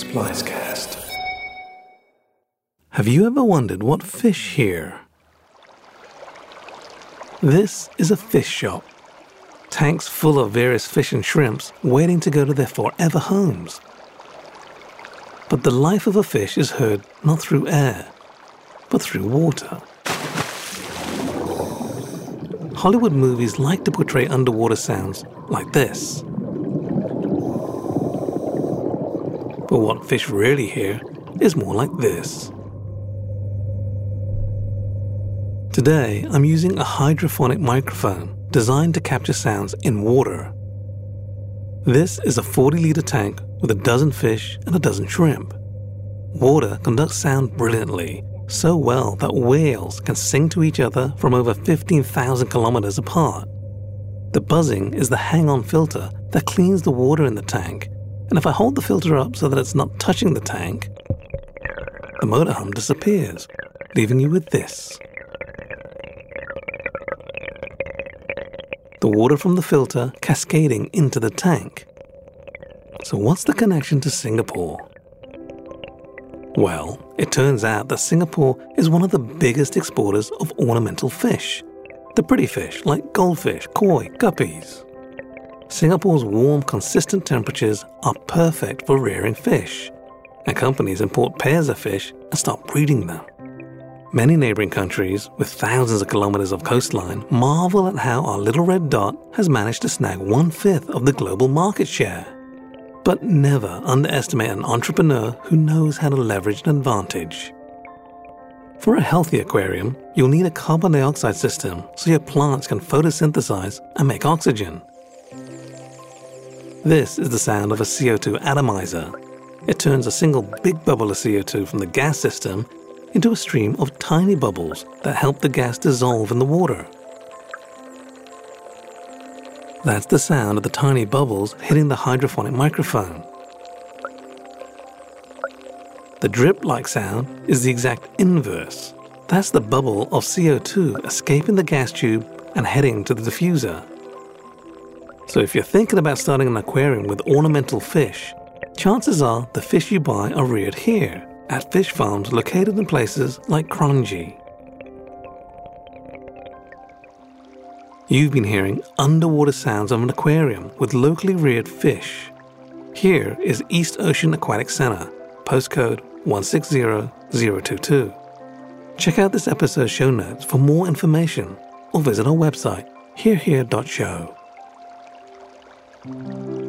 Splicecast. Have you ever wondered what fish hear? This is a fish shop. Tanks full of various fish and shrimps waiting to go to their forever homes. But the life of a fish is heard not through air, but through water. Hollywood movies like to portray underwater sounds like this. But what fish really hear is more like this. Today, I'm using a hydrophonic microphone designed to capture sounds in water. This is a 40 litre tank with a dozen fish and a dozen shrimp. Water conducts sound brilliantly, so well that whales can sing to each other from over 15,000 kilometers apart. The buzzing is the hang on filter that cleans the water in the tank, and if I hold the filter up so that it's not touching the tank, the motor hum disappears, leaving you with this. The water from the filter cascading into the tank. So, what's the connection to Singapore? Well, it turns out that Singapore is one of the biggest exporters of ornamental fish. The pretty fish like goldfish, koi, guppies. Singapore's warm, consistent temperatures are perfect for rearing fish, and companies import pairs of fish and start breeding them. Many neighboring countries, with thousands of kilometers of coastline, marvel at how our little red dot has managed to snag one fifth of the global market share. But never underestimate an entrepreneur who knows how to leverage an advantage. For a healthy aquarium, you'll need a carbon dioxide system so your plants can photosynthesize and make oxygen. This is the sound of a CO2 atomizer. It turns a single big bubble of CO2 from the gas system into a stream of tiny bubbles that help the gas dissolve in the water. That's the sound of the tiny bubbles hitting the hydrophonic microphone. The drip like sound is the exact inverse. That's the bubble of CO2 escaping the gas tube and heading to the diffuser. So if you're thinking about starting an aquarium with ornamental fish, chances are the fish you buy are reared here at fish farms located in places like Kranji. You've been hearing underwater sounds of an aquarium with locally reared fish. Here is East Ocean Aquatic Center, postcode 160022. Check out this episode's show notes for more information or visit our website, herehere.show. Thank you.